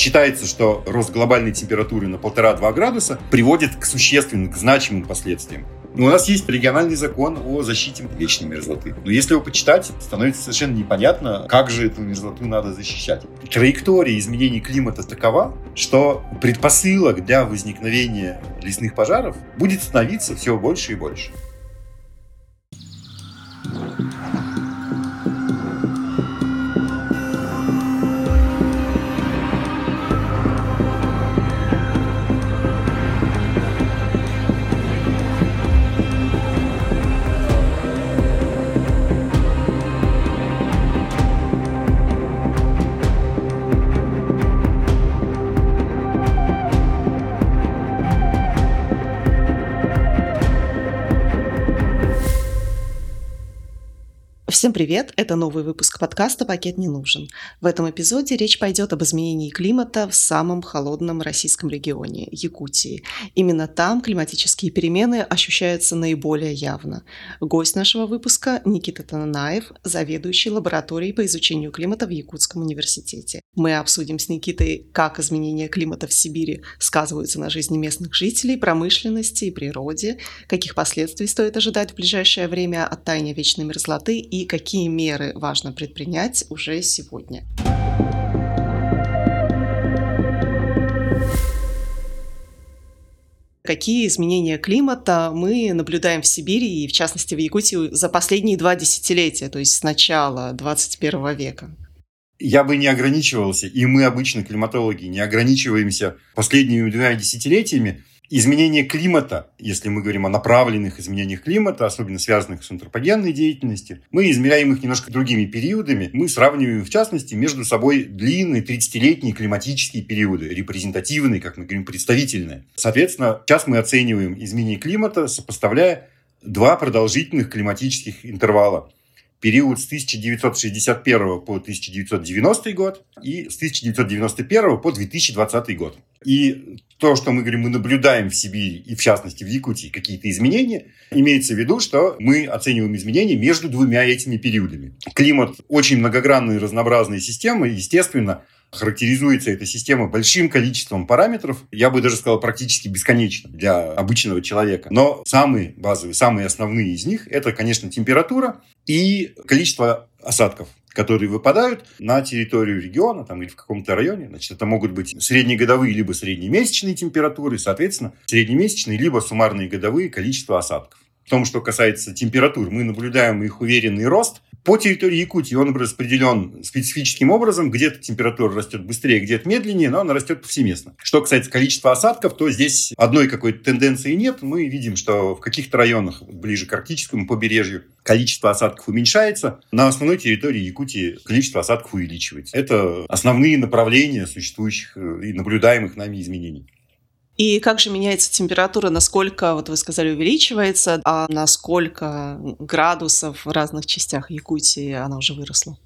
Считается, что рост глобальной температуры на 1,5-2 градуса приводит к существенным, к значимым последствиям. У нас есть региональный закон о защите вечной мерзлоты. Но если его почитать, становится совершенно непонятно, как же эту мерзлоту надо защищать. Траектория изменений климата такова, что предпосылок для возникновения лесных пожаров будет становиться все больше и больше. Всем привет! Это новый выпуск подкаста «Пакет не нужен». В этом эпизоде речь пойдет об изменении климата в самом холодном российском регионе – Якутии. Именно там климатические перемены ощущаются наиболее явно. Гость нашего выпуска – Никита Тананаев, заведующий лабораторией по изучению климата в Якутском университете. Мы обсудим с Никитой, как изменения климата в Сибири сказываются на жизни местных жителей, промышленности и природе, каких последствий стоит ожидать в ближайшее время от таяния вечной мерзлоты и какие меры важно предпринять уже сегодня. Какие изменения климата мы наблюдаем в Сибири и, в частности, в Якутии за последние два десятилетия, то есть с начала 21 века? я бы не ограничивался, и мы обычно, климатологи, не ограничиваемся последними двумя десятилетиями Изменение климата, если мы говорим о направленных изменениях климата, особенно связанных с антропогенной деятельностью, мы измеряем их немножко другими периодами. Мы сравниваем, в частности, между собой длинные 30-летние климатические периоды, репрезентативные, как мы говорим, представительные. Соответственно, сейчас мы оцениваем изменение климата, сопоставляя два продолжительных климатических интервала период с 1961 по 1990 год и с 1991 по 2020 год. И то, что мы говорим, мы наблюдаем в Сибири и, в частности, в Якутии какие-то изменения, имеется в виду, что мы оцениваем изменения между двумя этими периодами. Климат – очень многогранная и разнообразная система, естественно, характеризуется эта система большим количеством параметров, я бы даже сказал практически бесконечно для обычного человека. Но самые базовые, самые основные из них – это, конечно, температура и количество осадков которые выпадают на территорию региона там, или в каком-то районе. Значит, это могут быть среднегодовые либо среднемесячные температуры, соответственно, среднемесячные либо суммарные годовые количество осадков. В том, что касается температур, мы наблюдаем их уверенный рост – по территории Якутии он распределен специфическим образом. Где-то температура растет быстрее, где-то медленнее, но она растет повсеместно. Что касается количества осадков, то здесь одной какой-то тенденции нет. Мы видим, что в каких-то районах ближе к арктическому побережью количество осадков уменьшается. На основной территории Якутии количество осадков увеличивается. Это основные направления существующих и наблюдаемых нами изменений. И как же меняется температура, насколько, вот вы сказали, увеличивается, а на сколько градусов в разных частях Якутии она уже выросла?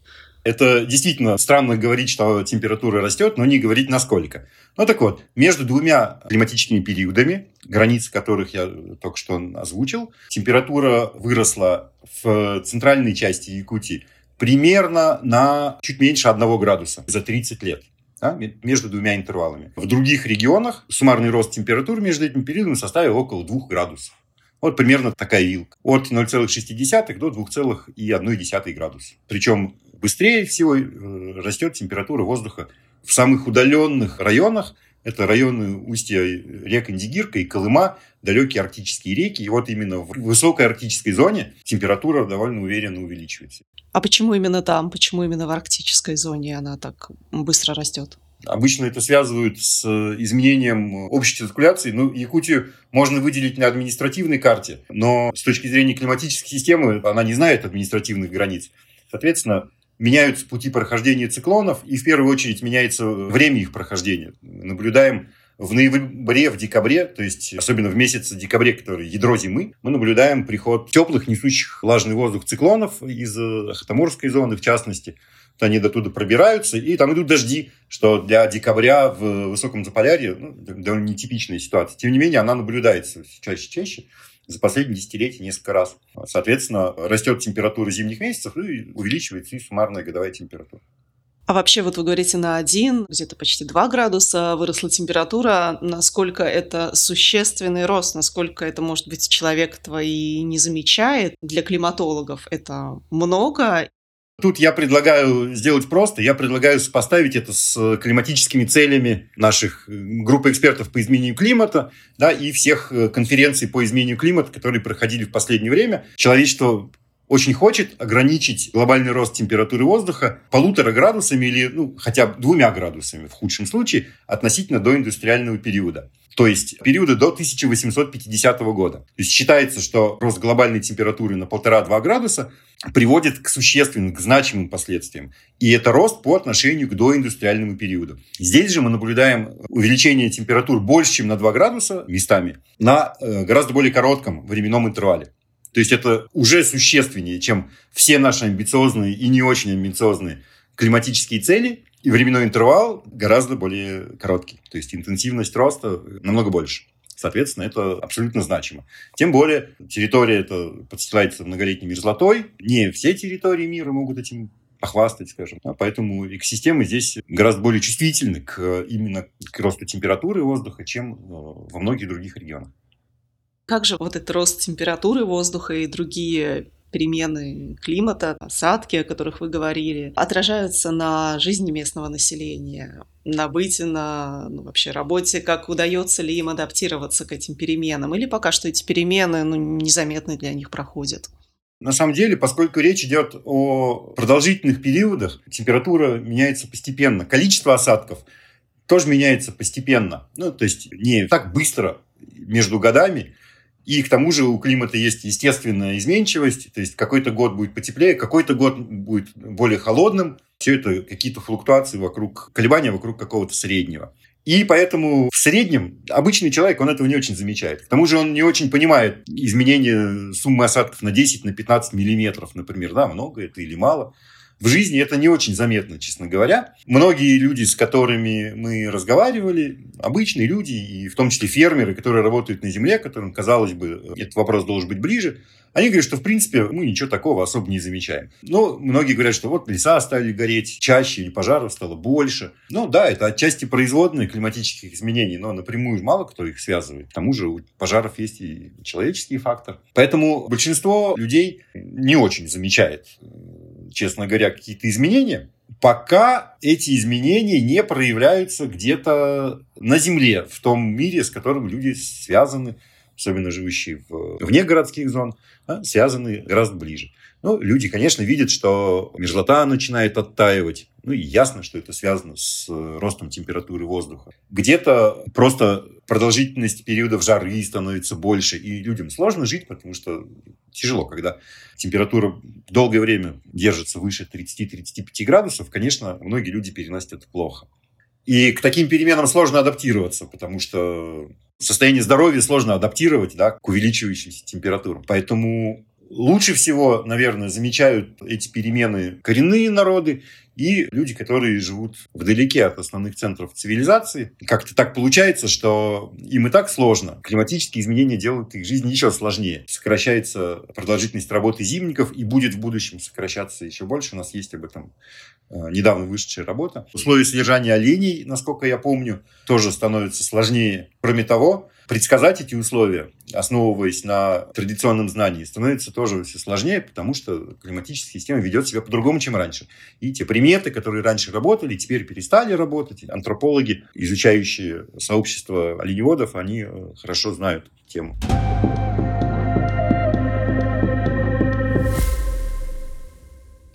Это действительно странно говорить, что температура растет, но не говорить насколько. Ну так вот, между двумя климатическими периодами, границы которых я только что озвучил, температура выросла в центральной части Якутии примерно на чуть меньше 1 градуса за 30 лет да, между двумя интервалами. В других регионах суммарный рост температуры между этими периодами составил около 2 градусов. Вот примерно такая вилка. От 0,6 до 2,1 градуса. Причем быстрее всего э, растет температура воздуха в самых удаленных районах. Это районы устья рек Индигирка и Колыма, далекие арктические реки. И вот именно в высокой арктической зоне температура довольно уверенно увеличивается. А почему именно там? Почему именно в арктической зоне она так быстро растет? Обычно это связывают с изменением общей циркуляции. Ну, Якутию можно выделить на административной карте, но с точки зрения климатической системы она не знает административных границ. Соответственно, меняются пути прохождения циклонов, и в первую очередь меняется время их прохождения. Наблюдаем в ноябре, в декабре, то есть особенно в месяц декабре, который ядро зимы, мы наблюдаем приход теплых, несущих влажный воздух циклонов из Ахтаморской зоны, в частности. Они до туда пробираются, и там идут дожди, что для декабря в высоком Заполярье ну, довольно нетипичная ситуация. Тем не менее, она наблюдается чаще-чаще за последние десятилетия несколько раз. Соответственно, растет температура зимних месяцев и увеличивается и суммарная годовая температура. А вообще, вот вы говорите, на один, где-то почти 2 градуса выросла температура. Насколько это существенный рост, насколько это, может быть, человек твои не замечает? Для климатологов это много Тут я предлагаю сделать просто. Я предлагаю сопоставить это с климатическими целями наших э, группы экспертов по изменению климата да, и всех э, конференций по изменению климата, которые проходили в последнее время. Человечество очень хочет ограничить глобальный рост температуры воздуха полутора градусами или ну, хотя бы двумя градусами в худшем случае относительно до индустриального периода. То есть периода до 1850 года. То есть считается, что рост глобальной температуры на полтора-два градуса приводит к существенным, к значимым последствиям. И это рост по отношению к доиндустриальному периоду. Здесь же мы наблюдаем увеличение температур больше, чем на 2 градуса местами, на э, гораздо более коротком временном интервале. То есть это уже существеннее, чем все наши амбициозные и не очень амбициозные климатические цели. И временной интервал гораздо более короткий. То есть интенсивность роста намного больше. Соответственно, это абсолютно значимо. Тем более, территория это подстилается многолетней мерзлотой. Не все территории мира могут этим похвастать, скажем. А поэтому экосистемы здесь гораздо более чувствительны к, именно к росту температуры воздуха, чем э, во многих других регионах. Как же вот этот рост температуры воздуха и другие перемены климата, осадки, о которых вы говорили, отражаются на жизни местного населения, на быте, на ну, вообще работе, как удается ли им адаптироваться к этим переменам, или пока что эти перемены ну, незаметно для них проходят? На самом деле, поскольку речь идет о продолжительных периодах, температура меняется постепенно. Количество осадков тоже меняется постепенно. Ну, то есть не так быстро между годами. И к тому же у климата есть естественная изменчивость, то есть какой-то год будет потеплее, какой-то год будет более холодным. Все это какие-то флуктуации вокруг, колебания вокруг какого-то среднего. И поэтому в среднем обычный человек, он этого не очень замечает. К тому же он не очень понимает изменения суммы осадков на 10, на 15 миллиметров, например. Да, много это или мало. В жизни это не очень заметно, честно говоря. Многие люди, с которыми мы разговаривали, обычные люди, и в том числе фермеры, которые работают на земле, которым, казалось бы, этот вопрос должен быть ближе, они говорят, что, в принципе, мы ничего такого особо не замечаем. Но многие говорят, что вот леса стали гореть чаще, или пожаров стало больше. Ну да, это отчасти производные климатических изменений, но напрямую мало кто их связывает. К тому же у пожаров есть и человеческий фактор. Поэтому большинство людей не очень замечает честно говоря, какие-то изменения, пока эти изменения не проявляются где-то на Земле, в том мире, с которым люди связаны, особенно живущие в, вне городских зон, да, связаны гораздо ближе. Ну, люди, конечно, видят, что мерзлота начинает оттаивать. Ну, и ясно, что это связано с ростом температуры воздуха. Где-то просто продолжительность периодов жары становится больше, и людям сложно жить, потому что тяжело, когда температура долгое время держится выше 30-35 градусов, конечно, многие люди переносят это плохо. И к таким переменам сложно адаптироваться, потому что состояние здоровья сложно адаптировать да, к увеличивающимся температурам. Поэтому Лучше всего, наверное, замечают эти перемены коренные народы и люди, которые живут вдалеке от основных центров цивилизации. Как-то так получается, что им и так сложно. Климатические изменения делают их жизнь еще сложнее. Сокращается продолжительность работы зимников и будет в будущем сокращаться еще больше. У нас есть об этом э, недавно вышедшая работа. Условия содержания оленей, насколько я помню, тоже становятся сложнее. Кроме того, предсказать эти условия, основываясь на традиционном знании, становится тоже все сложнее, потому что климатическая система ведет себя по-другому, чем раньше. И те приметы, которые раньше работали, теперь перестали работать. Антропологи, изучающие сообщество оленеводов, они э, хорошо знают тему.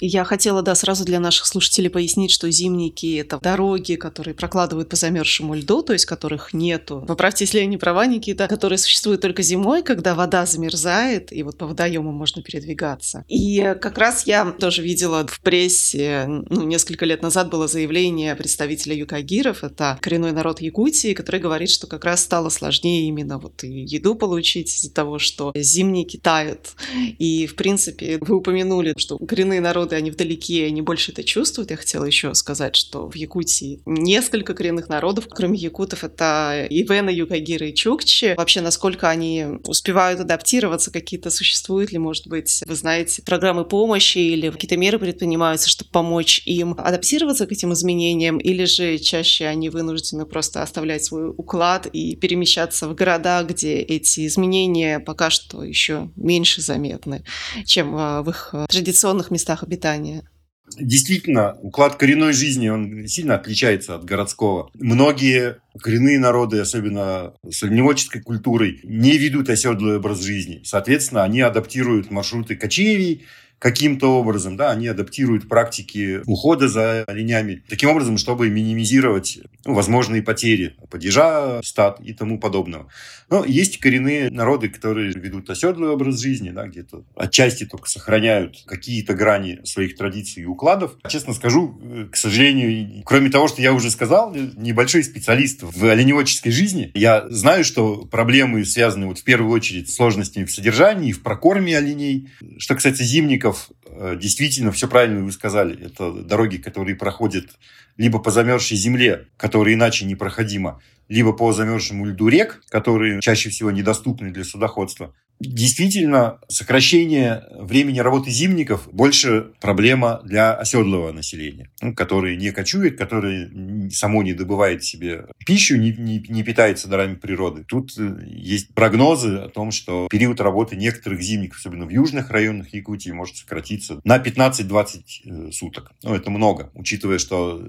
Я хотела, да, сразу для наших слушателей пояснить, что зимники — это дороги, которые прокладывают по замерзшему льду, то есть которых нету. Поправьте, если я не права, Никита, которые существуют только зимой, когда вода замерзает, и вот по водоемам можно передвигаться. И как раз я тоже видела в прессе, ну, несколько лет назад было заявление представителя юкагиров, это коренной народ Якутии, который говорит, что как раз стало сложнее именно вот и еду получить из-за того, что зимники тают. И, в принципе, вы упомянули, что коренные народы народы, они вдалеке, они больше это чувствуют. Я хотела еще сказать, что в Якутии несколько коренных народов, кроме якутов, это Ивена, Юкагиры и Чукчи. Вообще, насколько они успевают адаптироваться, какие-то существуют ли, может быть, вы знаете, программы помощи или какие-то меры предпринимаются, чтобы помочь им адаптироваться к этим изменениям, или же чаще они вынуждены просто оставлять свой уклад и перемещаться в города, где эти изменения пока что еще меньше заметны, чем а, в их а, традиционных местах обитания. Действительно, уклад коренной жизни, он сильно отличается от городского. Многие коренные народы, особенно с оленеводческой культурой, не ведут оседлый образ жизни. Соответственно, они адаптируют маршруты кочевий, каким-то образом, да, они адаптируют практики ухода за оленями, таким образом, чтобы минимизировать ну, возможные потери падежа, стад и тому подобного. Но есть коренные народы, которые ведут оседлый образ жизни, да, где-то отчасти только сохраняют какие-то грани своих традиций и укладов. Честно скажу, к сожалению, кроме того, что я уже сказал, небольшой специалист в оленеводческой жизни, я знаю, что проблемы связаны вот в первую очередь с сложностями в содержании, в прокорме оленей. Что касается зимников, Харьков, э, действительно, все правильно вы сказали. Это дороги, которые проходят либо по замерзшей земле, которая иначе непроходима, либо по замерзшему льду рек, которые чаще всего недоступны для судоходства. Действительно, сокращение времени работы зимников больше проблема для оседлого населения, ну, не кочует, которые само не добывает себе пищу, не, не, не питается дарами природы. Тут э, есть прогнозы о том, что период работы некоторых зимников, особенно в южных районах Якутии, может сократиться на 15-20 э, суток. Ну, это много, учитывая, что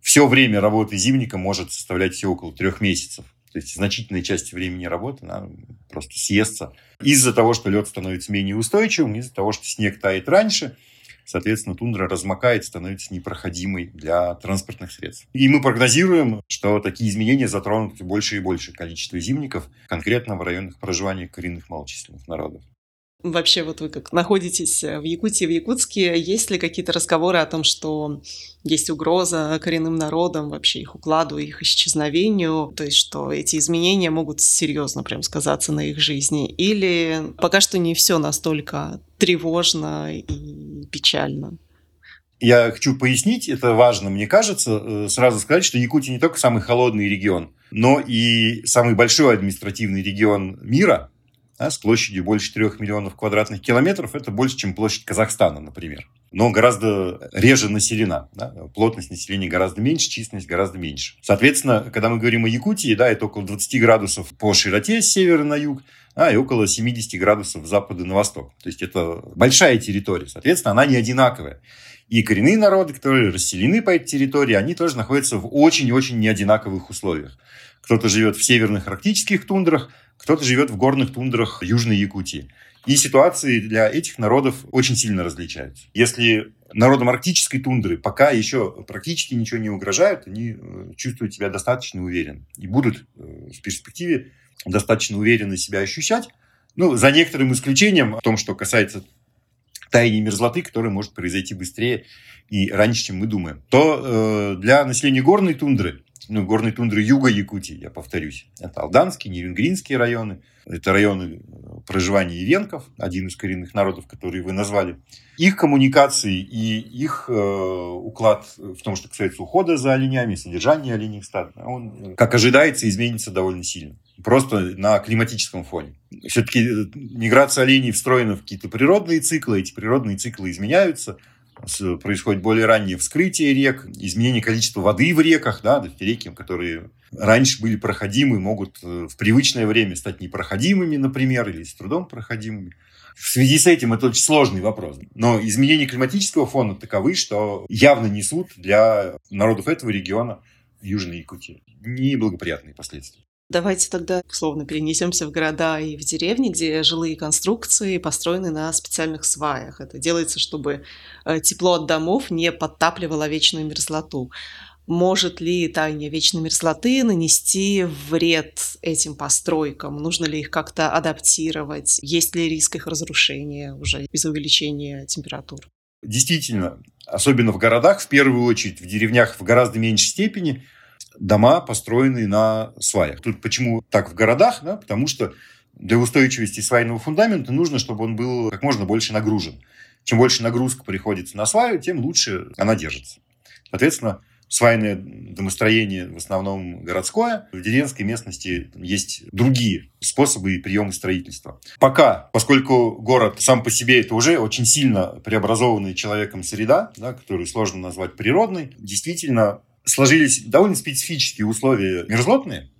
все время работы зимника может составлять все около трех месяцев. То есть значительная часть времени работы она просто съестся из-за того, что лед становится менее устойчивым, из-за того, что снег тает раньше, соответственно, тундра размокает, становится непроходимой для транспортных средств. И мы прогнозируем, что такие изменения затронут больше и больше количество зимников, конкретно в районах проживания коренных малочисленных народов. Вообще, вот вы как находитесь э, в Якутии, в Якутске, есть ли какие-то разговоры о том, что есть угроза коренным народам, вообще их укладу, их исчезновению, то есть что эти изменения могут серьезно прям сказаться на их жизни? Или пока что не все настолько тревожно и печально? Я хочу пояснить, это важно, мне кажется, э, сразу сказать, что Якутия не только самый холодный регион, но и самый большой административный регион мира – да, с площадью больше 4 миллионов квадратных километров. Это больше, чем площадь Казахстана, например. Но гораздо реже населена. Да? Плотность населения гораздо меньше, численность гораздо меньше. Соответственно, когда мы говорим о Якутии, да, это около 20 градусов по широте с севера на юг, а, и около 70 градусов с запада на восток. То есть это большая территория. Соответственно, она не одинаковая. И коренные народы, которые расселены по этой территории, они тоже находятся в очень-очень неодинаковых условиях. Кто-то живет в северных арктических тундрах, кто-то живет в горных тундрах Южной Якутии. И ситуации для этих народов очень сильно различаются. Если народам арктической тундры пока еще практически ничего не угрожают, они э, чувствуют себя достаточно уверенно и будут э, в перспективе достаточно уверенно себя ощущать. Ну, за некоторым исключением, в том, что касается таяния мерзлоты, которая может произойти быстрее и раньше, чем мы думаем, то э, для населения горной тундры ну, горной тундры юга Якутии, я повторюсь. Это Алданские, Нерюнгринские районы. Это районы э, проживания ивенков, один из коренных народов, которые вы назвали. Их коммуникации и их э, уклад в том, что касается ухода за оленями, содержания оленей стад, он, как ожидается, изменится довольно сильно. Просто на климатическом фоне. Все-таки э, миграция оленей встроена в какие-то природные циклы, эти природные циклы изменяются – происходит более раннее вскрытие рек, изменение количества воды в реках, да, реки, которые раньше были проходимы, могут э, в привычное время стать непроходимыми, например, или с трудом проходимыми. В связи с этим это очень сложный вопрос. Но изменения климатического фона таковы, что явно несут для народов этого региона Южной Якутии неблагоприятные последствия. Давайте тогда словно перенесемся в города и в деревни, где жилые конструкции построены на специальных сваях. Это делается, чтобы э, тепло от домов не подтапливало вечную мерзлоту. Может ли таяние вечной мерзлоты нанести вред этим постройкам? Нужно ли их как-то адаптировать? Есть ли риск их разрушения уже из-за увеличения температур? Действительно, особенно в городах, в первую очередь, в деревнях в гораздо меньшей степени – дома, построенные на сваях. Тут почему так в городах? Да? Потому что для устойчивости свайного фундамента нужно, чтобы он был как можно больше нагружен. чем больше нагрузка приходится на сваю, тем лучше она держится. Соответственно, свайное домостроение в основном городское. В деревенской местности есть другие способы и приемы строительства. Пока, поскольку город сам по себе это уже очень сильно преобразованный человеком среда, да, которую сложно назвать природной, действительно сложились довольно специфические условия мерзлотные,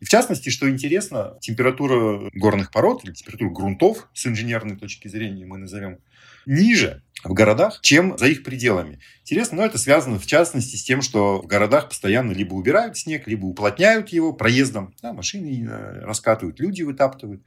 и в частности, что интересно, температура горных пород или температура грунтов с инженерной точки зрения мы назовем ниже в городах, чем за их пределами. Интересно, но это связано в частности с тем, что в городах постоянно либо убирают снег, либо уплотняют его проездом, да, машины э, раскатывают, люди вытаптывают.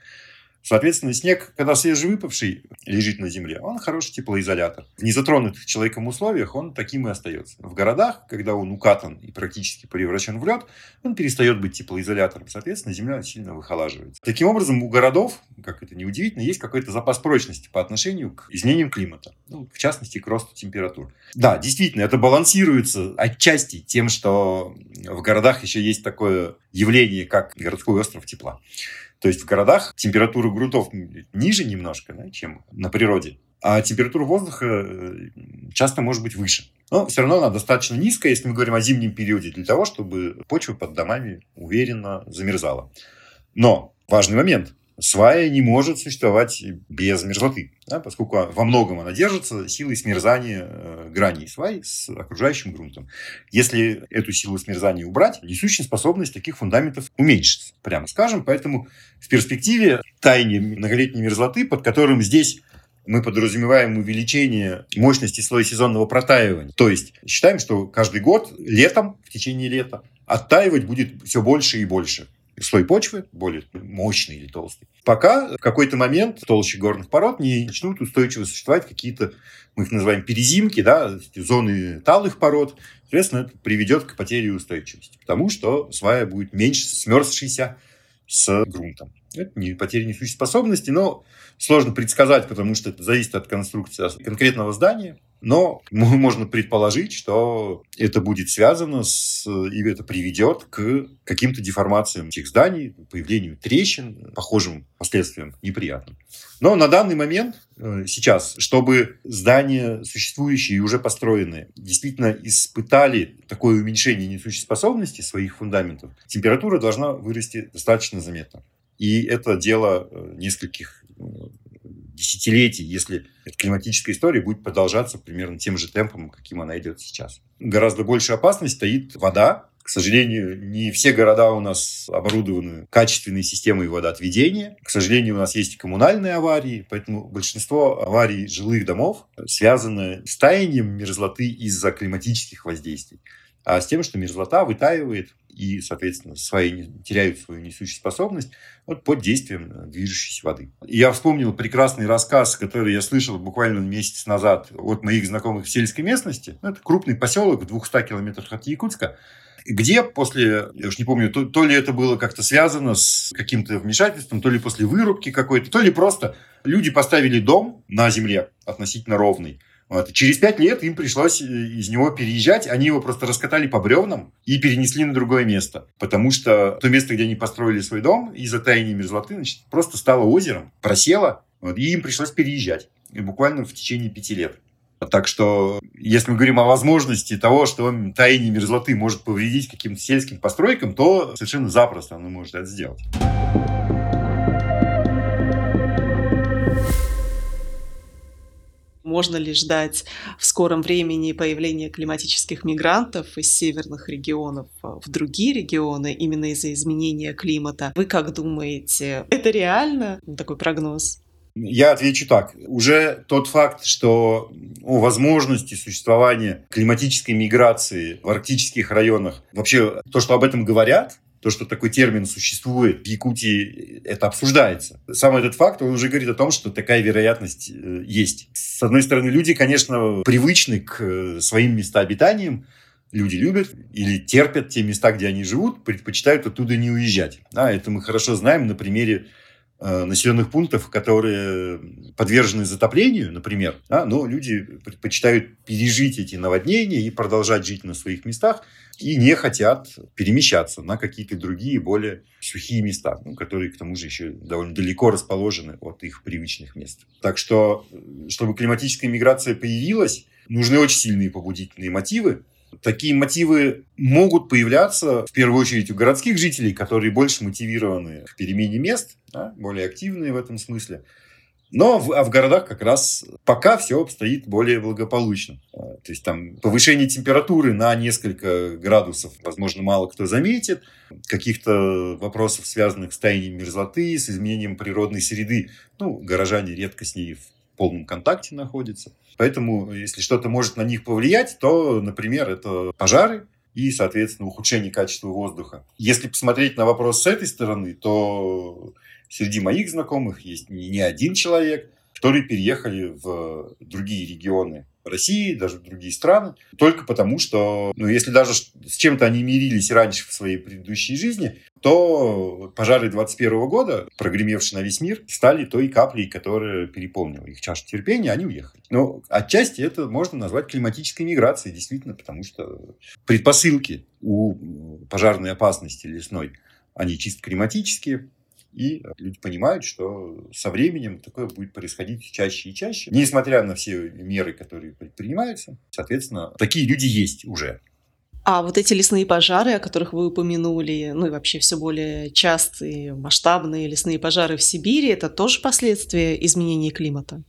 Соответственно, снег, когда свежевыпавший лежит на земле, он хороший теплоизолятор. В незатронутых человеком условиях он таким и остается. В городах, когда он укатан и практически превращен в лед, он перестает быть теплоизолятором. Соответственно, земля сильно выхолаживается. Таким образом, у городов, как это неудивительно, есть какой-то запас прочности по отношению к изменениям климата. Ну, в частности, к росту температур. Да, действительно, это балансируется отчасти тем, что в городах еще есть такое явление, как городской остров тепла. То есть в городах температура грунтов ниже немножко, да, чем на природе, а температура воздуха э, часто может быть выше. Но все равно она достаточно низкая, если мы говорим о зимнем периоде, для того, чтобы почва под домами уверенно замерзала. Но важный момент свая не может существовать без мерзлоты, да, поскольку во многом она держится силой смерзания э, граней свай с окружающим грунтом. Если эту силу смерзания убрать, несущая способность таких фундаментов уменьшится, прямо скажем. Поэтому в перспективе тайне многолетней мерзлоты, под которым здесь мы подразумеваем увеличение мощности слоя сезонного протаивания. То есть считаем, что каждый год летом, в течение лета, оттаивать будет все больше и больше слой почвы, более мощный или толстый. Пока в какой-то момент толще горных пород не начнут устойчиво существовать какие-то, мы их называем перезимки, да, зоны талых пород. Соответственно, это приведет к потере устойчивости, потому что свая будет меньше смерзшейся с грунтом. Это не потеря несущей способности, но сложно предсказать, потому что это зависит от конструкции конкретного здания. Но можно предположить, что это будет связано с, и это приведет к каким-то деформациям этих зданий, появлению трещин, похожим последствиям неприятным. Но на данный момент, э, сейчас, чтобы здания существующие и уже построенные действительно испытали такое уменьшение несущей способности своих фундаментов, температура должна вырасти достаточно заметно. И это дело э, нескольких э, десятилетий, если эта климатическая история будет продолжаться примерно тем же темпом, каким она идет сейчас. Гораздо больше опасность стоит вода. К сожалению, не все города у нас оборудованы качественной системой водоотведения. К сожалению, у нас есть коммунальные аварии, поэтому большинство аварий жилых домов связаны с таянием мерзлоты из-за климатических воздействий а с тем, что мерзлота вытаивает и, соответственно, свои, теряют свою несущую способность вот, под действием э, движущейся воды. Я вспомнил прекрасный рассказ, который я слышал буквально месяц назад от моих знакомых в сельской местности. Это крупный поселок в 200 километрах от Якутска, где после, я уж не помню, то, то ли это было как-то связано с каким-то вмешательством, то ли после вырубки какой-то, то ли просто люди поставили дом на земле относительно ровный, вот. Через пять лет им пришлось э, из него переезжать. Они его просто раскатали по бревнам и перенесли на другое место. Потому что то место, где они построили свой дом, из-за таяния мерзлоты, значит, просто стало озером, просело. Вот, и им пришлось переезжать. И буквально в течение пяти лет. Так что, если мы говорим о возможности того, что таяние мерзлоты может повредить каким-то сельским постройкам, то совершенно запросто оно может это сделать. Можно ли ждать в скором времени появления климатических мигрантов из северных регионов в другие регионы именно из-за изменения климата? Вы как думаете, это реально такой прогноз? Я отвечу так. Уже тот факт, что о возможности существования климатической миграции в арктических районах, вообще то, что об этом говорят, то, что такой термин существует в Якутии, это обсуждается. Сам этот факт, он уже говорит о том, что такая вероятность э, есть. С одной стороны, люди, конечно, привычны к э, своим местообитаниям, люди любят или терпят те места, где они живут, предпочитают оттуда не уезжать. Да, это мы хорошо знаем на примере населенных пунктов, которые подвержены затоплению, например, да, но люди предпочитают пережить эти наводнения и продолжать жить на своих местах, и не хотят перемещаться на какие-то другие, более сухие места, ну, которые, к тому же, еще довольно далеко расположены от их привычных мест. Так что, чтобы климатическая миграция появилась, нужны очень сильные побудительные мотивы. Такие мотивы могут появляться, в первую очередь, у городских жителей, которые больше мотивированы к перемене мест, да, более активные в этом смысле. Но в, а в городах как раз пока все обстоит более благополучно. А, то есть там повышение температуры на несколько градусов, возможно, мало кто заметит. Каких-то вопросов, связанных с таянием мерзлоты, с изменением природной среды, ну, горожане редко с ней в полном контакте находятся. Поэтому, если что-то может на них повлиять, то, например, это пожары, и, соответственно, ухудшение качества воздуха. Если посмотреть на вопрос с этой стороны, то среди моих знакомых есть не один человек, которые переехали в другие регионы России, даже в другие страны, только потому что, ну, если даже с чем-то они мирились раньше в своей предыдущей жизни, то пожары 21 года, прогремевшие на весь мир, стали той каплей, которая переполнила их чашу терпения, они уехали. Но отчасти это можно назвать климатической миграцией, действительно, потому что предпосылки у пожарной опасности лесной, они чисто климатические, и люди понимают, что со временем такое будет происходить чаще и чаще. Несмотря на все меры, которые предпринимаются, соответственно, такие люди есть уже. А вот эти лесные пожары, о которых вы упомянули, ну и вообще все более частые, масштабные лесные пожары в Сибири, это тоже последствия изменения климата?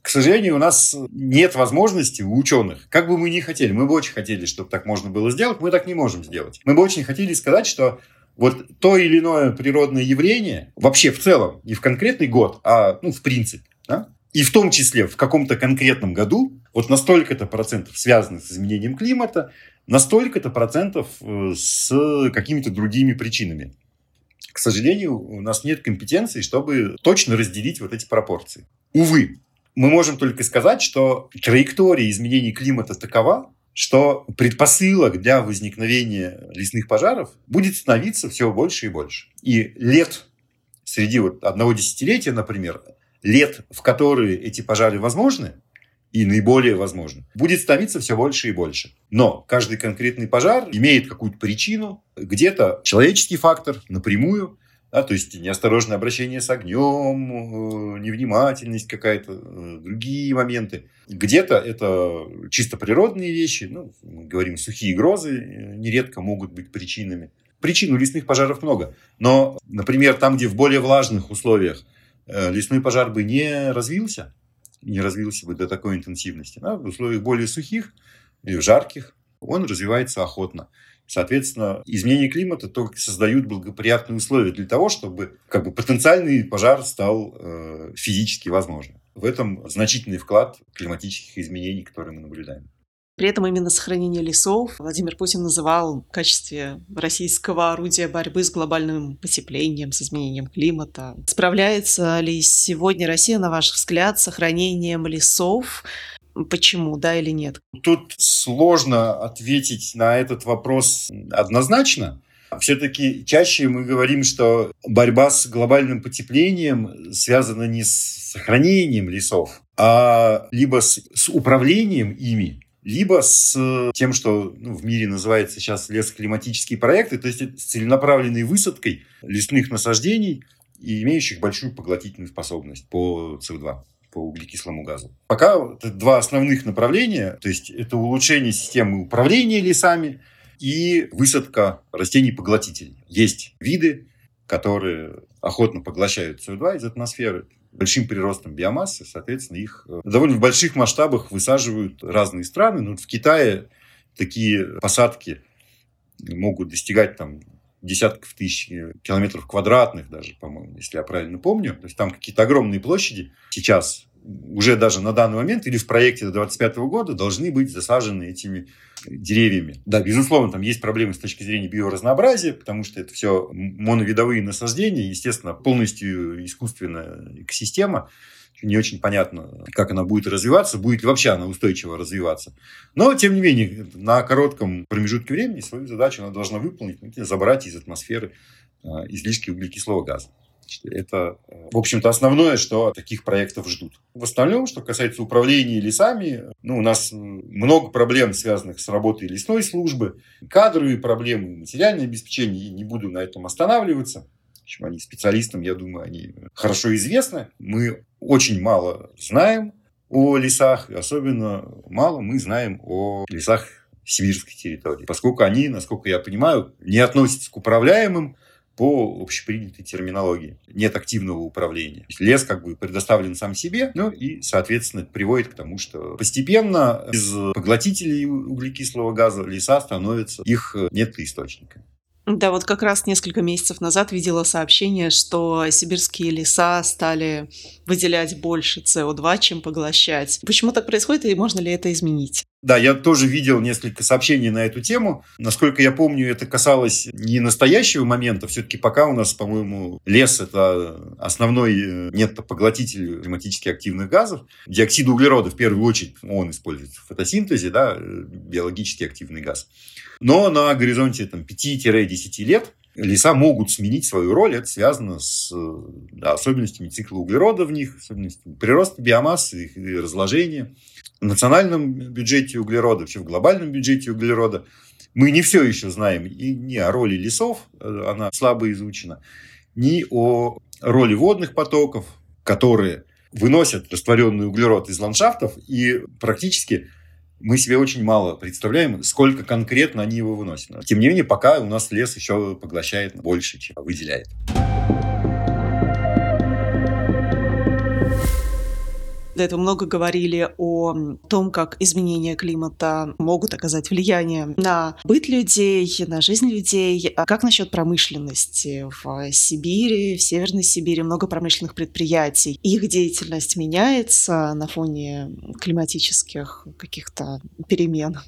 К сожалению, у нас нет возможности у ученых, как бы мы ни хотели, мы бы очень хотели, чтобы так можно было сделать, мы так не можем сделать. Мы бы очень хотели сказать, что вот то или иное природное явление, вообще в целом, не в конкретный год, а ну, в принципе, да? и в том числе в каком-то конкретном году, вот на столько-то процентов связано с изменением климата, на столько-то процентов э, с какими-то другими причинами. К сожалению, у нас нет компетенции, чтобы точно разделить вот эти пропорции. Увы, мы можем только сказать, что траектория изменений климата такова, что предпосылок для возникновения лесных пожаров будет становиться все больше и больше. И лет среди вот одного десятилетия, например, лет, в которые эти пожары возможны, и наиболее возможны, будет становиться все больше и больше. Но каждый конкретный пожар имеет какую-то причину, где-то человеческий фактор напрямую, да, то есть неосторожное обращение с огнем, э, невнимательность какая-то, э, другие моменты. Где-то это чисто природные вещи, ну, мы говорим, сухие грозы э, нередко могут быть причинами. Причин у лесных пожаров много. Но, например, там, где в более влажных условиях лесной пожар бы не развился, не развился бы до такой интенсивности, да, в условиях более сухих или жарких он развивается охотно. Соответственно, изменение климата только создают благоприятные условия для того, чтобы как бы, потенциальный пожар стал э, физически возможным. В этом значительный вклад климатических изменений, которые мы наблюдаем. При этом именно сохранение лесов Владимир Путин называл в качестве российского орудия борьбы с глобальным потеплением, с изменением климата. Справляется ли сегодня Россия, на ваш взгляд, с сохранением лесов Почему, да или нет? Тут сложно ответить на этот вопрос однозначно. Все-таки чаще мы говорим, что борьба с глобальным потеплением связана не с сохранением лесов, а либо с, с управлением ими, либо с тем, что ну, в мире называется сейчас лесоклиматические проекты, то есть с целенаправленной высадкой лесных насаждений, и имеющих большую поглотительную способность по СО2 по углекислому газу. Пока два основных направления, то есть это улучшение системы управления лесами и высадка растений-поглотителей. Есть виды, которые охотно поглощают СО2 из атмосферы, большим приростом биомассы, соответственно, их э, довольно в больших масштабах высаживают разные страны. Ну, в Китае такие посадки могут достигать там десятков тысяч километров квадратных даже, по-моему, если я правильно помню. То есть там какие-то огромные площади сейчас уже даже на данный момент или в проекте до 2025 года должны быть засажены этими деревьями. Да, безусловно, там есть проблемы с точки зрения биоразнообразия, потому что это все моновидовые насаждения, естественно, полностью искусственная экосистема не очень понятно, как она будет развиваться, будет ли вообще она устойчиво развиваться. Но, тем не менее, на коротком промежутке времени свою задачу она должна выполнить, забрать из атмосферы а, излишки углекислого газа. Это, в общем-то, основное, что таких проектов ждут. В остальном, что касается управления лесами, ну, у нас много проблем, связанных с работой лесной службы, кадровые проблемы, материальное обеспечение, не буду на этом останавливаться. В общем, они специалистам, я думаю, они хорошо известны. Мы очень мало знаем о лесах, особенно мало мы знаем о лесах сибирской территории, поскольку они, насколько я понимаю, не относятся к управляемым по общепринятой терминологии. Нет активного управления. Лес как бы предоставлен сам себе, ну и, соответственно, приводит к тому, что постепенно из поглотителей углекислого газа леса становятся их нетоисточниками. Да, вот как раз несколько месяцев назад видела сообщение, что сибирские леса стали выделять больше СО2, чем поглощать. Почему так происходит и можно ли это изменить? Да, я тоже видел несколько сообщений на эту тему. Насколько я помню, это касалось не настоящего момента. Все-таки пока у нас, по-моему, лес – это основной э, нетопоглотитель климатически активных газов. Диоксид углерода, в первую очередь, он используется в фотосинтезе, да, э, биологически активный газ. Но на горизонте там, 5-10 лет леса могут сменить свою роль. Это связано с да, особенностями цикла углерода в них, особенностями прироста биомассы, их разложения. В национальном бюджете углерода, вообще в глобальном бюджете углерода мы не все еще знаем и ни о роли лесов, она слабо изучена, ни о роли водных потоков, которые выносят растворенный углерод из ландшафтов и практически мы себе очень мало представляем, сколько конкретно они его выносят. Тем не менее, пока у нас лес еще поглощает больше, чем выделяет. До этого много говорили о том, как изменения климата могут оказать влияние на быт людей, на жизнь людей. А как насчет промышленности? В Сибири, в Северной Сибири много промышленных предприятий. Их деятельность меняется на фоне климатических каких-то перемен.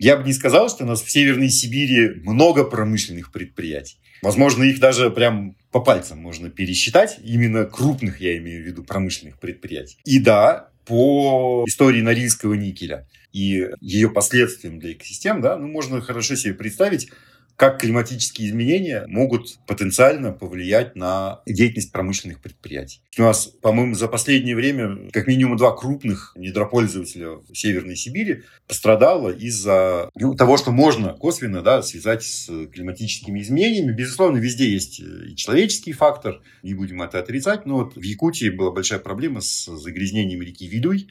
Я бы не сказал, что у нас в Северной Сибири много промышленных предприятий. Возможно, их даже прям по пальцам можно пересчитать, именно крупных, я имею в виду, промышленных предприятий. И да, по истории Норильского никеля и ее последствиям для экосистем, да, ну, можно хорошо себе представить, как климатические изменения могут потенциально повлиять на деятельность промышленных предприятий. У нас, по-моему, за последнее время как минимум два крупных недропользователя в Северной Сибири пострадало из-за ну, того, что можно косвенно да, связать с климатическими изменениями. Безусловно, везде есть и человеческий фактор, не будем это отрицать, но вот в Якутии была большая проблема с загрязнением реки Видуй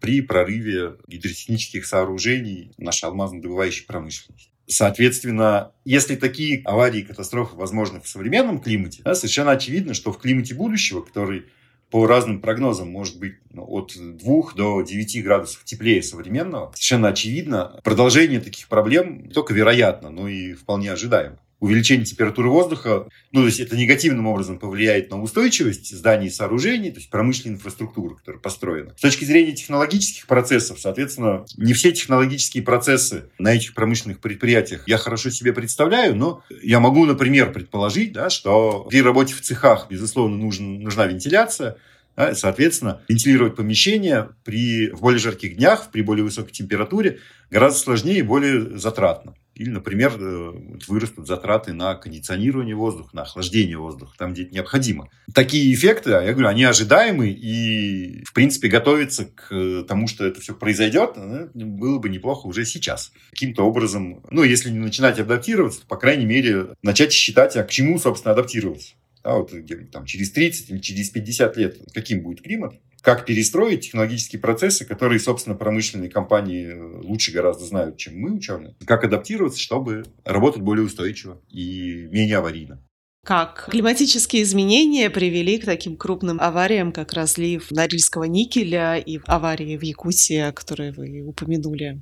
при прорыве гидротехнических сооружений нашей алмазно-добывающей промышленности. Соответственно, если такие аварии и катастрофы возможны в современном климате, да, совершенно очевидно, что в климате будущего, который по разным прогнозам может быть ну, от 2 до 9 градусов теплее современного, совершенно очевидно, продолжение таких проблем не только вероятно, но и вполне ожидаемо увеличение температуры воздуха, ну, то есть это негативным образом повлияет на устойчивость зданий и сооружений, то есть промышленной инфраструктуры, которая построена. С точки зрения технологических процессов, соответственно, не все технологические процессы на этих промышленных предприятиях я хорошо себе представляю, но я могу, например, предположить, да, что при работе в цехах, безусловно, нужен, нужна вентиляция, да, соответственно, вентилировать помещение при, в более жарких днях, при более высокой температуре гораздо сложнее и более затратно. Или, например, э, вырастут затраты на кондиционирование воздуха, на охлаждение воздуха, там, где это необходимо. Такие эффекты, я говорю, они ожидаемы, и, в принципе, готовиться к тому, что это все произойдет, э, было бы неплохо уже сейчас. Каким-то образом, ну, если не начинать адаптироваться, то, по крайней мере, начать считать, а к чему, собственно, адаптироваться да, вот там, через 30 или через 50 лет, каким будет климат, как перестроить технологические процессы, которые, собственно, промышленные компании э, лучше гораздо знают, чем мы, ученые, как адаптироваться, чтобы работать более устойчиво и менее аварийно. Как климатические изменения привели к таким крупным авариям, как разлив Норильского никеля и аварии в Якутии, которые вы упомянули?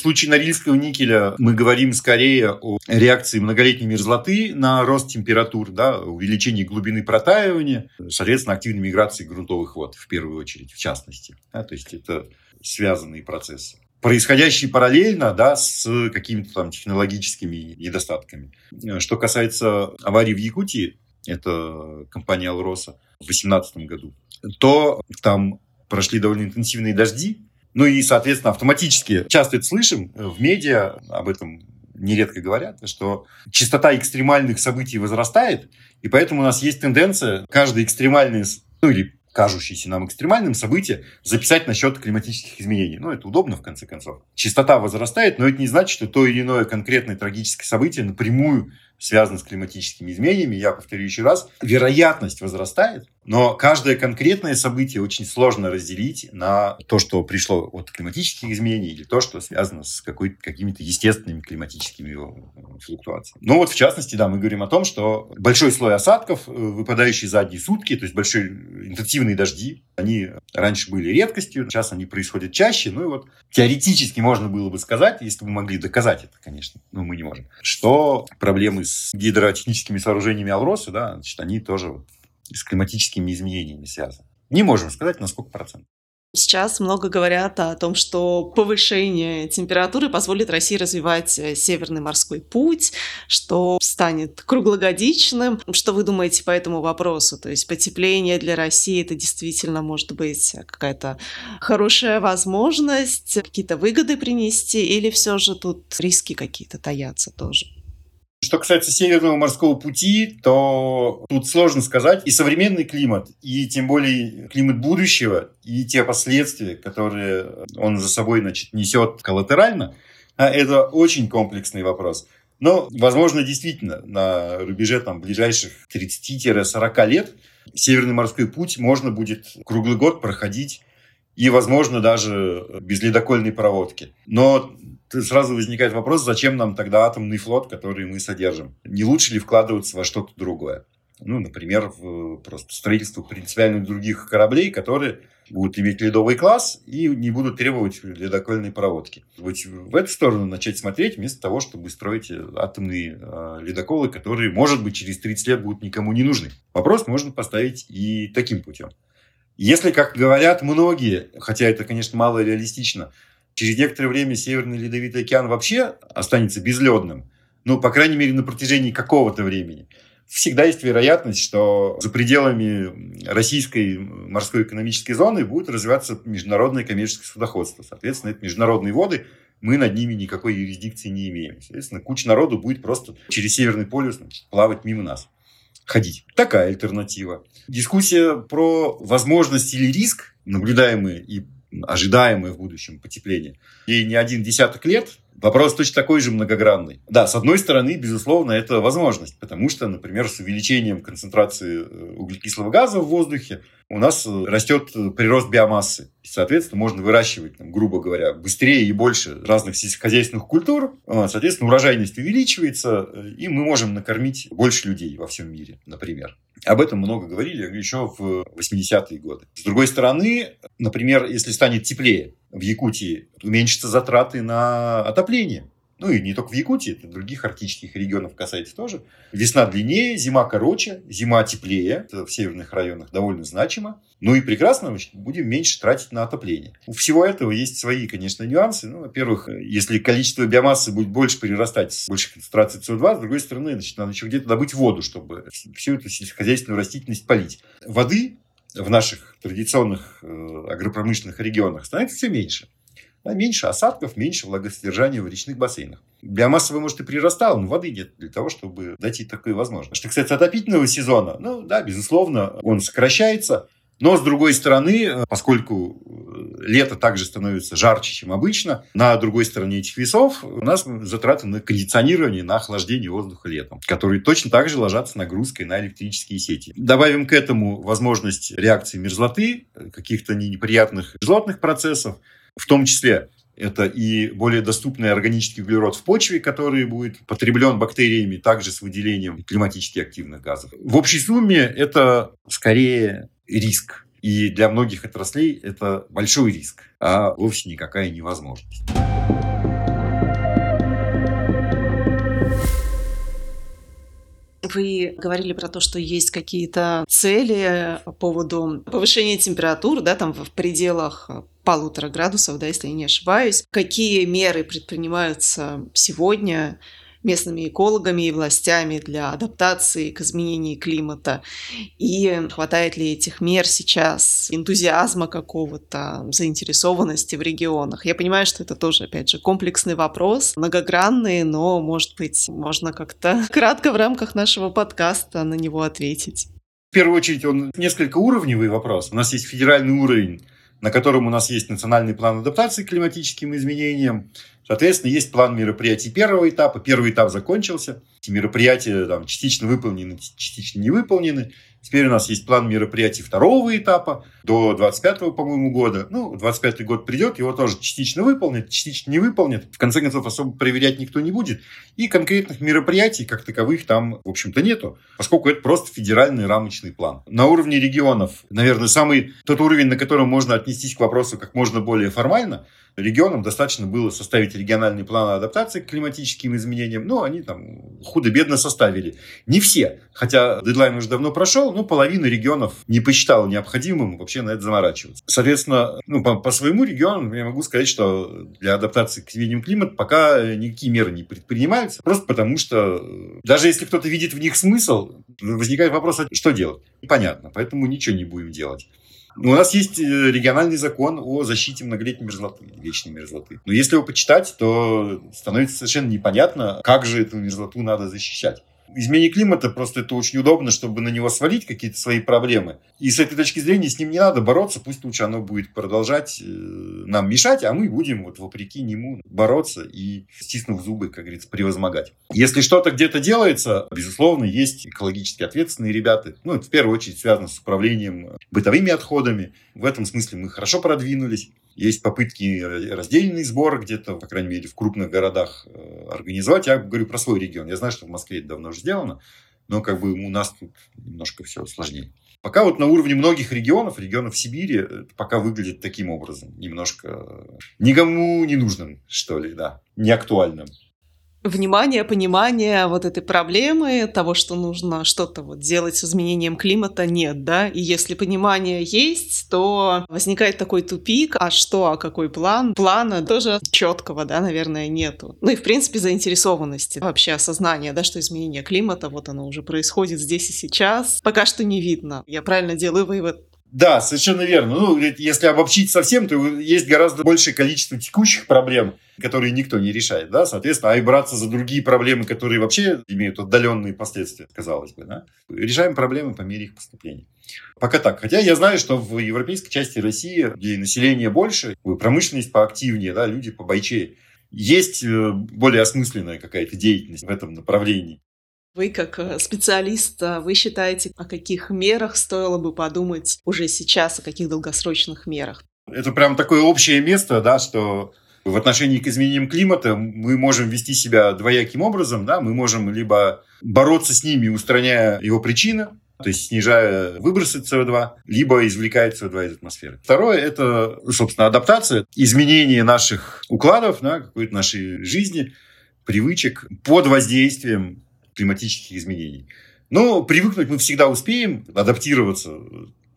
В случае Норильского никеля мы говорим скорее о реакции многолетней мерзлоты на рост температур, да, увеличении глубины протаивания, соответственно, активной миграции грунтовых вод, в первую очередь, в частности. Да, то есть это связанные процессы происходящие параллельно да, с какими-то там технологическими недостатками. Что касается аварии в Якутии, это компания «Алроса» в 2018 году, то там прошли довольно интенсивные дожди, ну и, соответственно, автоматически часто это слышим в медиа, об этом нередко говорят, что частота экстремальных событий возрастает, и поэтому у нас есть тенденция каждый экстремальный, ну или кажущиеся нам экстремальным события записать на счет климатических изменений. Ну, это удобно, в конце концов. Частота возрастает, но это не значит, что то или иное конкретное трагическое событие напрямую связано с климатическими изменениями. Я повторю еще раз, вероятность возрастает, но каждое конкретное событие очень сложно разделить на то, что пришло от климатических изменений или то, что связано с какими-то естественными климатическими э, флуктуациями. Но вот в частности, да, мы говорим о том, что большой слой осадков, э, выпадающий за одни сутки, то есть большие интенсивные дожди, они раньше были редкостью, сейчас они происходят чаще. Ну и вот теоретически можно было бы сказать, если бы мы могли доказать это, конечно, но мы не можем, что проблемы с гидротехническими сооружениями Алросы, да, значит, они тоже с климатическими изменениями связаны. Не можем сказать, на сколько процентов. Сейчас много говорят о том, что повышение температуры позволит России развивать э, Северный морской путь, что станет круглогодичным. Что вы думаете по этому вопросу? То есть потепление для России это действительно может быть какая-то хорошая возможность, какие-то выгоды принести, или все же тут риски какие-то таятся тоже? Что касается Северного морского пути, то тут сложно сказать. И современный климат, и тем более климат будущего, и те последствия, которые он за собой значит, несет коллатерально, а, это очень комплексный вопрос. Но, возможно, действительно, на рубеже там, ближайших 30-40 лет Северный морской путь можно будет круглый год проходить и, возможно, даже без ледокольной проводки. Но сразу возникает вопрос, зачем нам тогда атомный флот, который мы содержим? Не лучше ли вкладываться во что-то другое? Ну, например, в просто строительство принципиально других кораблей, которые будут иметь ледовый класс и не будут требовать ледокольной проводки. Вот в эту сторону начать смотреть, вместо того, чтобы строить атомные э, ледоколы, которые, может быть, через 30 лет будут никому не нужны. Вопрос можно поставить и таким путем. Если, как говорят многие, хотя это, конечно, мало реалистично, через некоторое время Северный Ледовитый океан вообще останется безледным, ну, по крайней мере, на протяжении какого-то времени, всегда есть вероятность, что за пределами российской морской экономической зоны будет развиваться международное коммерческое судоходство. Соответственно, это международные воды, мы над ними никакой юрисдикции не имеем. Соответственно, куча народу будет просто через Северный полюс плавать мимо нас ходить. Такая альтернатива. Дискуссия про возможность или риск, наблюдаемые и ожидаемое в будущем потепление. Ей не один десяток лет, Вопрос точно такой же многогранный. Да, с одной стороны, безусловно, это возможность, потому что, например, с увеличением концентрации э, углекислого газа в воздухе у нас э, растет э, прирост биомассы. И, соответственно, можно выращивать, там, грубо говоря, быстрее и больше разных сельскохозяйственных культур. Соответственно, урожайность увеличивается, и мы можем накормить больше людей во всем мире, например. Об этом много говорили еще в 80-е годы. С другой стороны, например, если станет теплее в Якутии, уменьшатся затраты на отопление. Ну и не только в Якутии, это других арктических регионов касается тоже. Весна длиннее, зима короче, зима теплее. Это в северных районах довольно значимо. Ну и прекрасно, будем меньше тратить на отопление. У всего этого есть свои, конечно, нюансы. Ну, во-первых, если количество биомассы будет больше прирастать с большей концентрацией СО2, с другой стороны, значит, надо еще где-то добыть воду, чтобы всю эту сельскохозяйственную растительность полить. Воды в наших традиционных э, агропромышленных регионах становится все меньше. А меньше осадков, меньше влагосодержания в речных бассейнах. Биомасса, вы, может, и прирастала, но воды нет для того, чтобы дать ей такую возможность. Что кстати, отопительного сезона, ну да, безусловно, он сокращается. Но, с другой стороны, поскольку э, лето также становится жарче, чем обычно, на другой стороне этих весов у нас затраты на кондиционирование, на охлаждение воздуха летом, которые точно так же ложатся нагрузкой на электрические сети. Добавим к этому возможность реакции мерзлоты, каких-то неприятных мерзлотных процессов, в том числе это и более доступный органический углерод в почве, который будет потреблен бактериями, также с выделением климатически активных газов. В общей сумме это скорее риск. И для многих отраслей это большой риск, а вовсе никакая невозможность. Вы говорили про то, что есть какие-то цели по поводу повышения температуры, да, там в пределах полутора градусов, да, если я не ошибаюсь. Какие меры предпринимаются сегодня местными экологами и властями для адаптации к изменению климата? И хватает ли этих мер сейчас, энтузиазма какого-то, заинтересованности в регионах? Я понимаю, что это тоже, опять же, комплексный вопрос, многогранный, но, может быть, можно как-то кратко в рамках нашего подкаста на него ответить. В первую очередь, он несколько уровневый вопрос. У нас есть федеральный уровень, на котором у нас есть национальный план адаптации к климатическим изменениям. Соответственно, есть план мероприятий первого этапа. Первый этап закончился. Эти мероприятия там, частично выполнены, частично не выполнены. Теперь у нас есть план мероприятий второго этапа до 25 по-моему, года. Ну, 25 год придет, его тоже частично выполнит, частично не выполнит. В конце концов, особо проверять никто не будет. И конкретных мероприятий, как таковых, там, в общем-то, нету, поскольку это просто федеральный рамочный план. На уровне регионов, наверное, самый тот уровень, на котором можно отнестись к вопросу как можно более формально – регионам достаточно было составить региональный план адаптации к климатическим изменениям. Ну, они там худо-бедно составили. Не все, хотя дедлайн уже давно прошел, но половина регионов не посчитала необходимым вообще на это заморачиваться. Соответственно, ну, по, по своему региону я могу сказать, что для адаптации к изменениям климата пока никакие меры не предпринимаются, просто потому что даже если кто-то видит в них смысл, возникает вопрос, а что делать? Непонятно, поэтому ничего не будем делать. У нас есть э, региональный закон о защите многолетней мерзлоты, вечной мерзлоты. Но если его почитать, то становится совершенно непонятно, как же эту мерзлоту надо защищать. Изменение климата просто это очень удобно, чтобы на него свалить какие-то свои проблемы. И с этой точки зрения с ним не надо бороться, пусть лучше оно будет продолжать э, нам мешать, а мы будем вот вопреки нему бороться и, стиснув зубы, как говорится, превозмогать. Если что-то где-то делается, безусловно, есть экологически ответственные ребята. Ну, это в первую очередь связано с управлением бытовыми отходами. В этом смысле мы хорошо продвинулись. Есть попытки раздельный сбор где-то, по крайней мере, в крупных городах э, организовать. Я говорю про свой регион. Я знаю, что в Москве это давно уже сделано, но как бы у нас тут немножко все сложнее. Пока вот на уровне многих регионов, регионов Сибири, это пока выглядит таким образом. Немножко никому не нужным, что ли, да, не актуальным внимание, понимание вот этой проблемы, того, что нужно что-то вот делать с изменением климата, нет, да? И если понимание есть, то возникает такой тупик, а что, а какой план? Плана тоже четкого, да, наверное, нету. Ну и, в принципе, заинтересованности, вообще осознание, да, что изменение климата, вот оно уже происходит здесь и сейчас, пока что не видно. Я правильно делаю вывод? Да, совершенно верно. Ну, если обобщить совсем, то есть гораздо большее количество текущих проблем, которые никто не решает, да, соответственно, а и браться за другие проблемы, которые вообще имеют отдаленные последствия, казалось бы, да. Решаем проблемы по мере их поступления. Пока так. Хотя я знаю, что в европейской части России, где население больше, промышленность поактивнее, да, люди побойчее, есть э, более осмысленная какая-то деятельность в этом направлении. Вы как э, специалист, э, вы считаете, о каких мерах стоило бы подумать уже сейчас, о каких долгосрочных мерах? Это прям такое общее место, да, что в отношении к изменениям климата мы можем вести себя двояким образом, да, мы можем либо бороться с ними, устраняя его причины, то есть снижая выбросы СО2, либо извлекая СО2 из атмосферы. Второе – это, собственно, адаптация, изменение наших укладов, да, какой-то нашей жизни, привычек под воздействием климатических изменений. Но привыкнуть мы всегда успеем, адаптироваться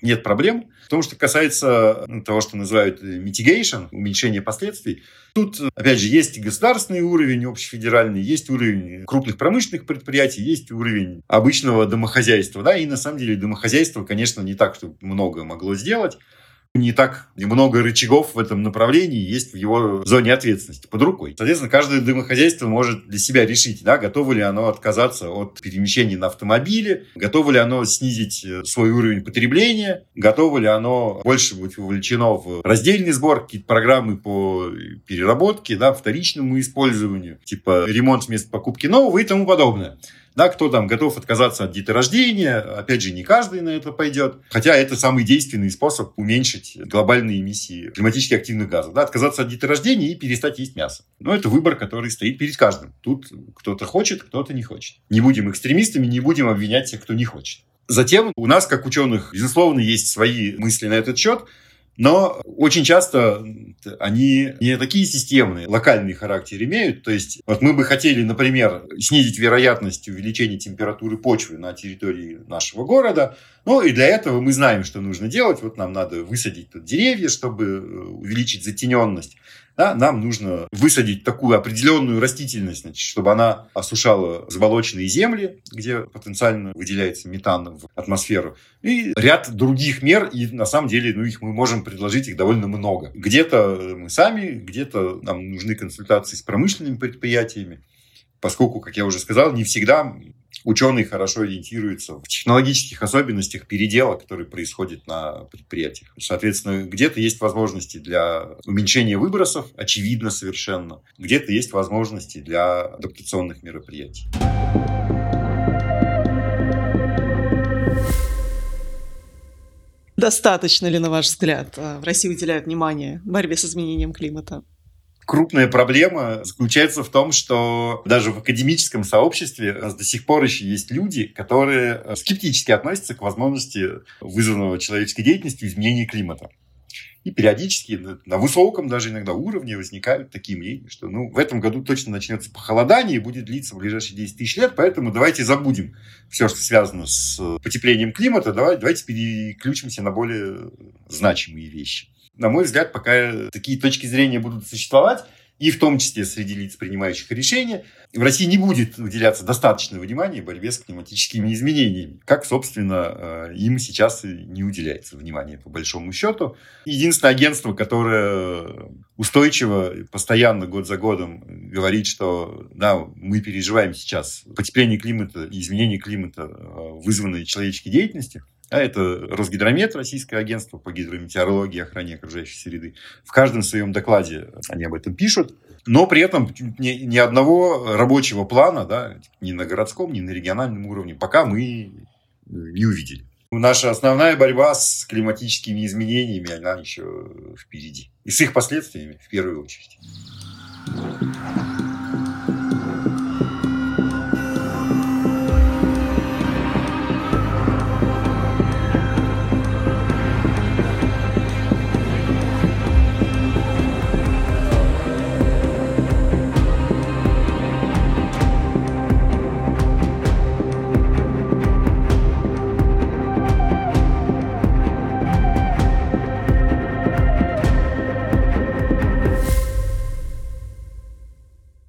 нет проблем. В том, что касается ну, того, что называют mitigation, уменьшение последствий, тут, опять же, есть государственный уровень, общефедеральный, есть уровень крупных промышленных предприятий, есть уровень обычного домохозяйства. Да? И на самом деле домохозяйство, конечно, не так, что много могло сделать не так много рычагов в этом направлении есть в его зоне ответственности под рукой. Соответственно, каждое домохозяйство может для себя решить, да, готово ли оно отказаться от перемещений на автомобиле, готово ли оно снизить э, свой уровень потребления, готово ли оно больше быть вовлечено в раздельный сбор, какие-то программы по переработке, да, вторичному использованию, типа ремонт вместо покупки нового и тому подобное да, кто там готов отказаться от деторождения, опять же, не каждый на это пойдет, хотя это самый действенный способ уменьшить глобальные эмиссии климатически активных газов, да, отказаться от деторождения и перестать есть мясо. Но это выбор, который стоит перед каждым. Тут кто-то хочет, кто-то не хочет. Не будем экстремистами, не будем обвинять тех, кто не хочет. Затем у нас, как ученых, безусловно, есть свои мысли на этот счет. Но очень часто они не такие системные, локальный характер имеют. То есть вот мы бы хотели, например, снизить вероятность увеличения температуры почвы на территории нашего города. Ну и для этого мы знаем, что нужно делать. Вот нам надо высадить тут деревья, чтобы э, увеличить затененность. Да, нам нужно высадить такую определенную растительность, значит, чтобы она осушала заболоченные земли, где потенциально выделяется метан в атмосферу, и ряд других мер, и на самом деле ну, их мы можем предложить, их довольно много. Где-то мы сами, где-то нам нужны консультации с промышленными предприятиями, поскольку, как я уже сказал, не всегда ученые хорошо ориентируются в технологических особенностях передела, который происходит на предприятиях. Соответственно, где-то есть возможности для уменьшения выбросов, очевидно совершенно. Где-то есть возможности для адаптационных мероприятий. Достаточно ли, на ваш взгляд, э, в России уделяют внимание борьбе с изменением климата? Крупная проблема заключается в том, что даже в академическом сообществе до сих пор еще есть люди, которые скептически относятся к возможности вызванного человеческой деятельностью изменения климата. И периодически на высоком даже иногда уровне возникают такие мнения, что ну, в этом году точно начнется похолодание и будет длиться в ближайшие 10 тысяч лет, поэтому давайте забудем все, что связано с потеплением климата, давайте, давайте переключимся на более значимые вещи. На мой взгляд, пока такие точки зрения будут существовать, и в том числе среди лиц, принимающих решения, в России не будет уделяться достаточного внимания борьбе с климатическими изменениями, как, собственно, э, им сейчас и не уделяется внимания, по большому счету. Единственное агентство, которое устойчиво, постоянно, год за годом говорит, что да, мы переживаем сейчас потепление климата и изменение климата, э, вызванные человеческой деятельностью, а это Росгидромет, российское агентство по гидрометеорологии и охране окружающей среды. В каждом своем докладе они об этом пишут. Но при этом ни, ни одного рабочего плана, да, ни на городском, ни на региональном уровне, пока мы не увидели. Наша основная борьба с климатическими изменениями, она еще впереди. И с их последствиями в первую очередь.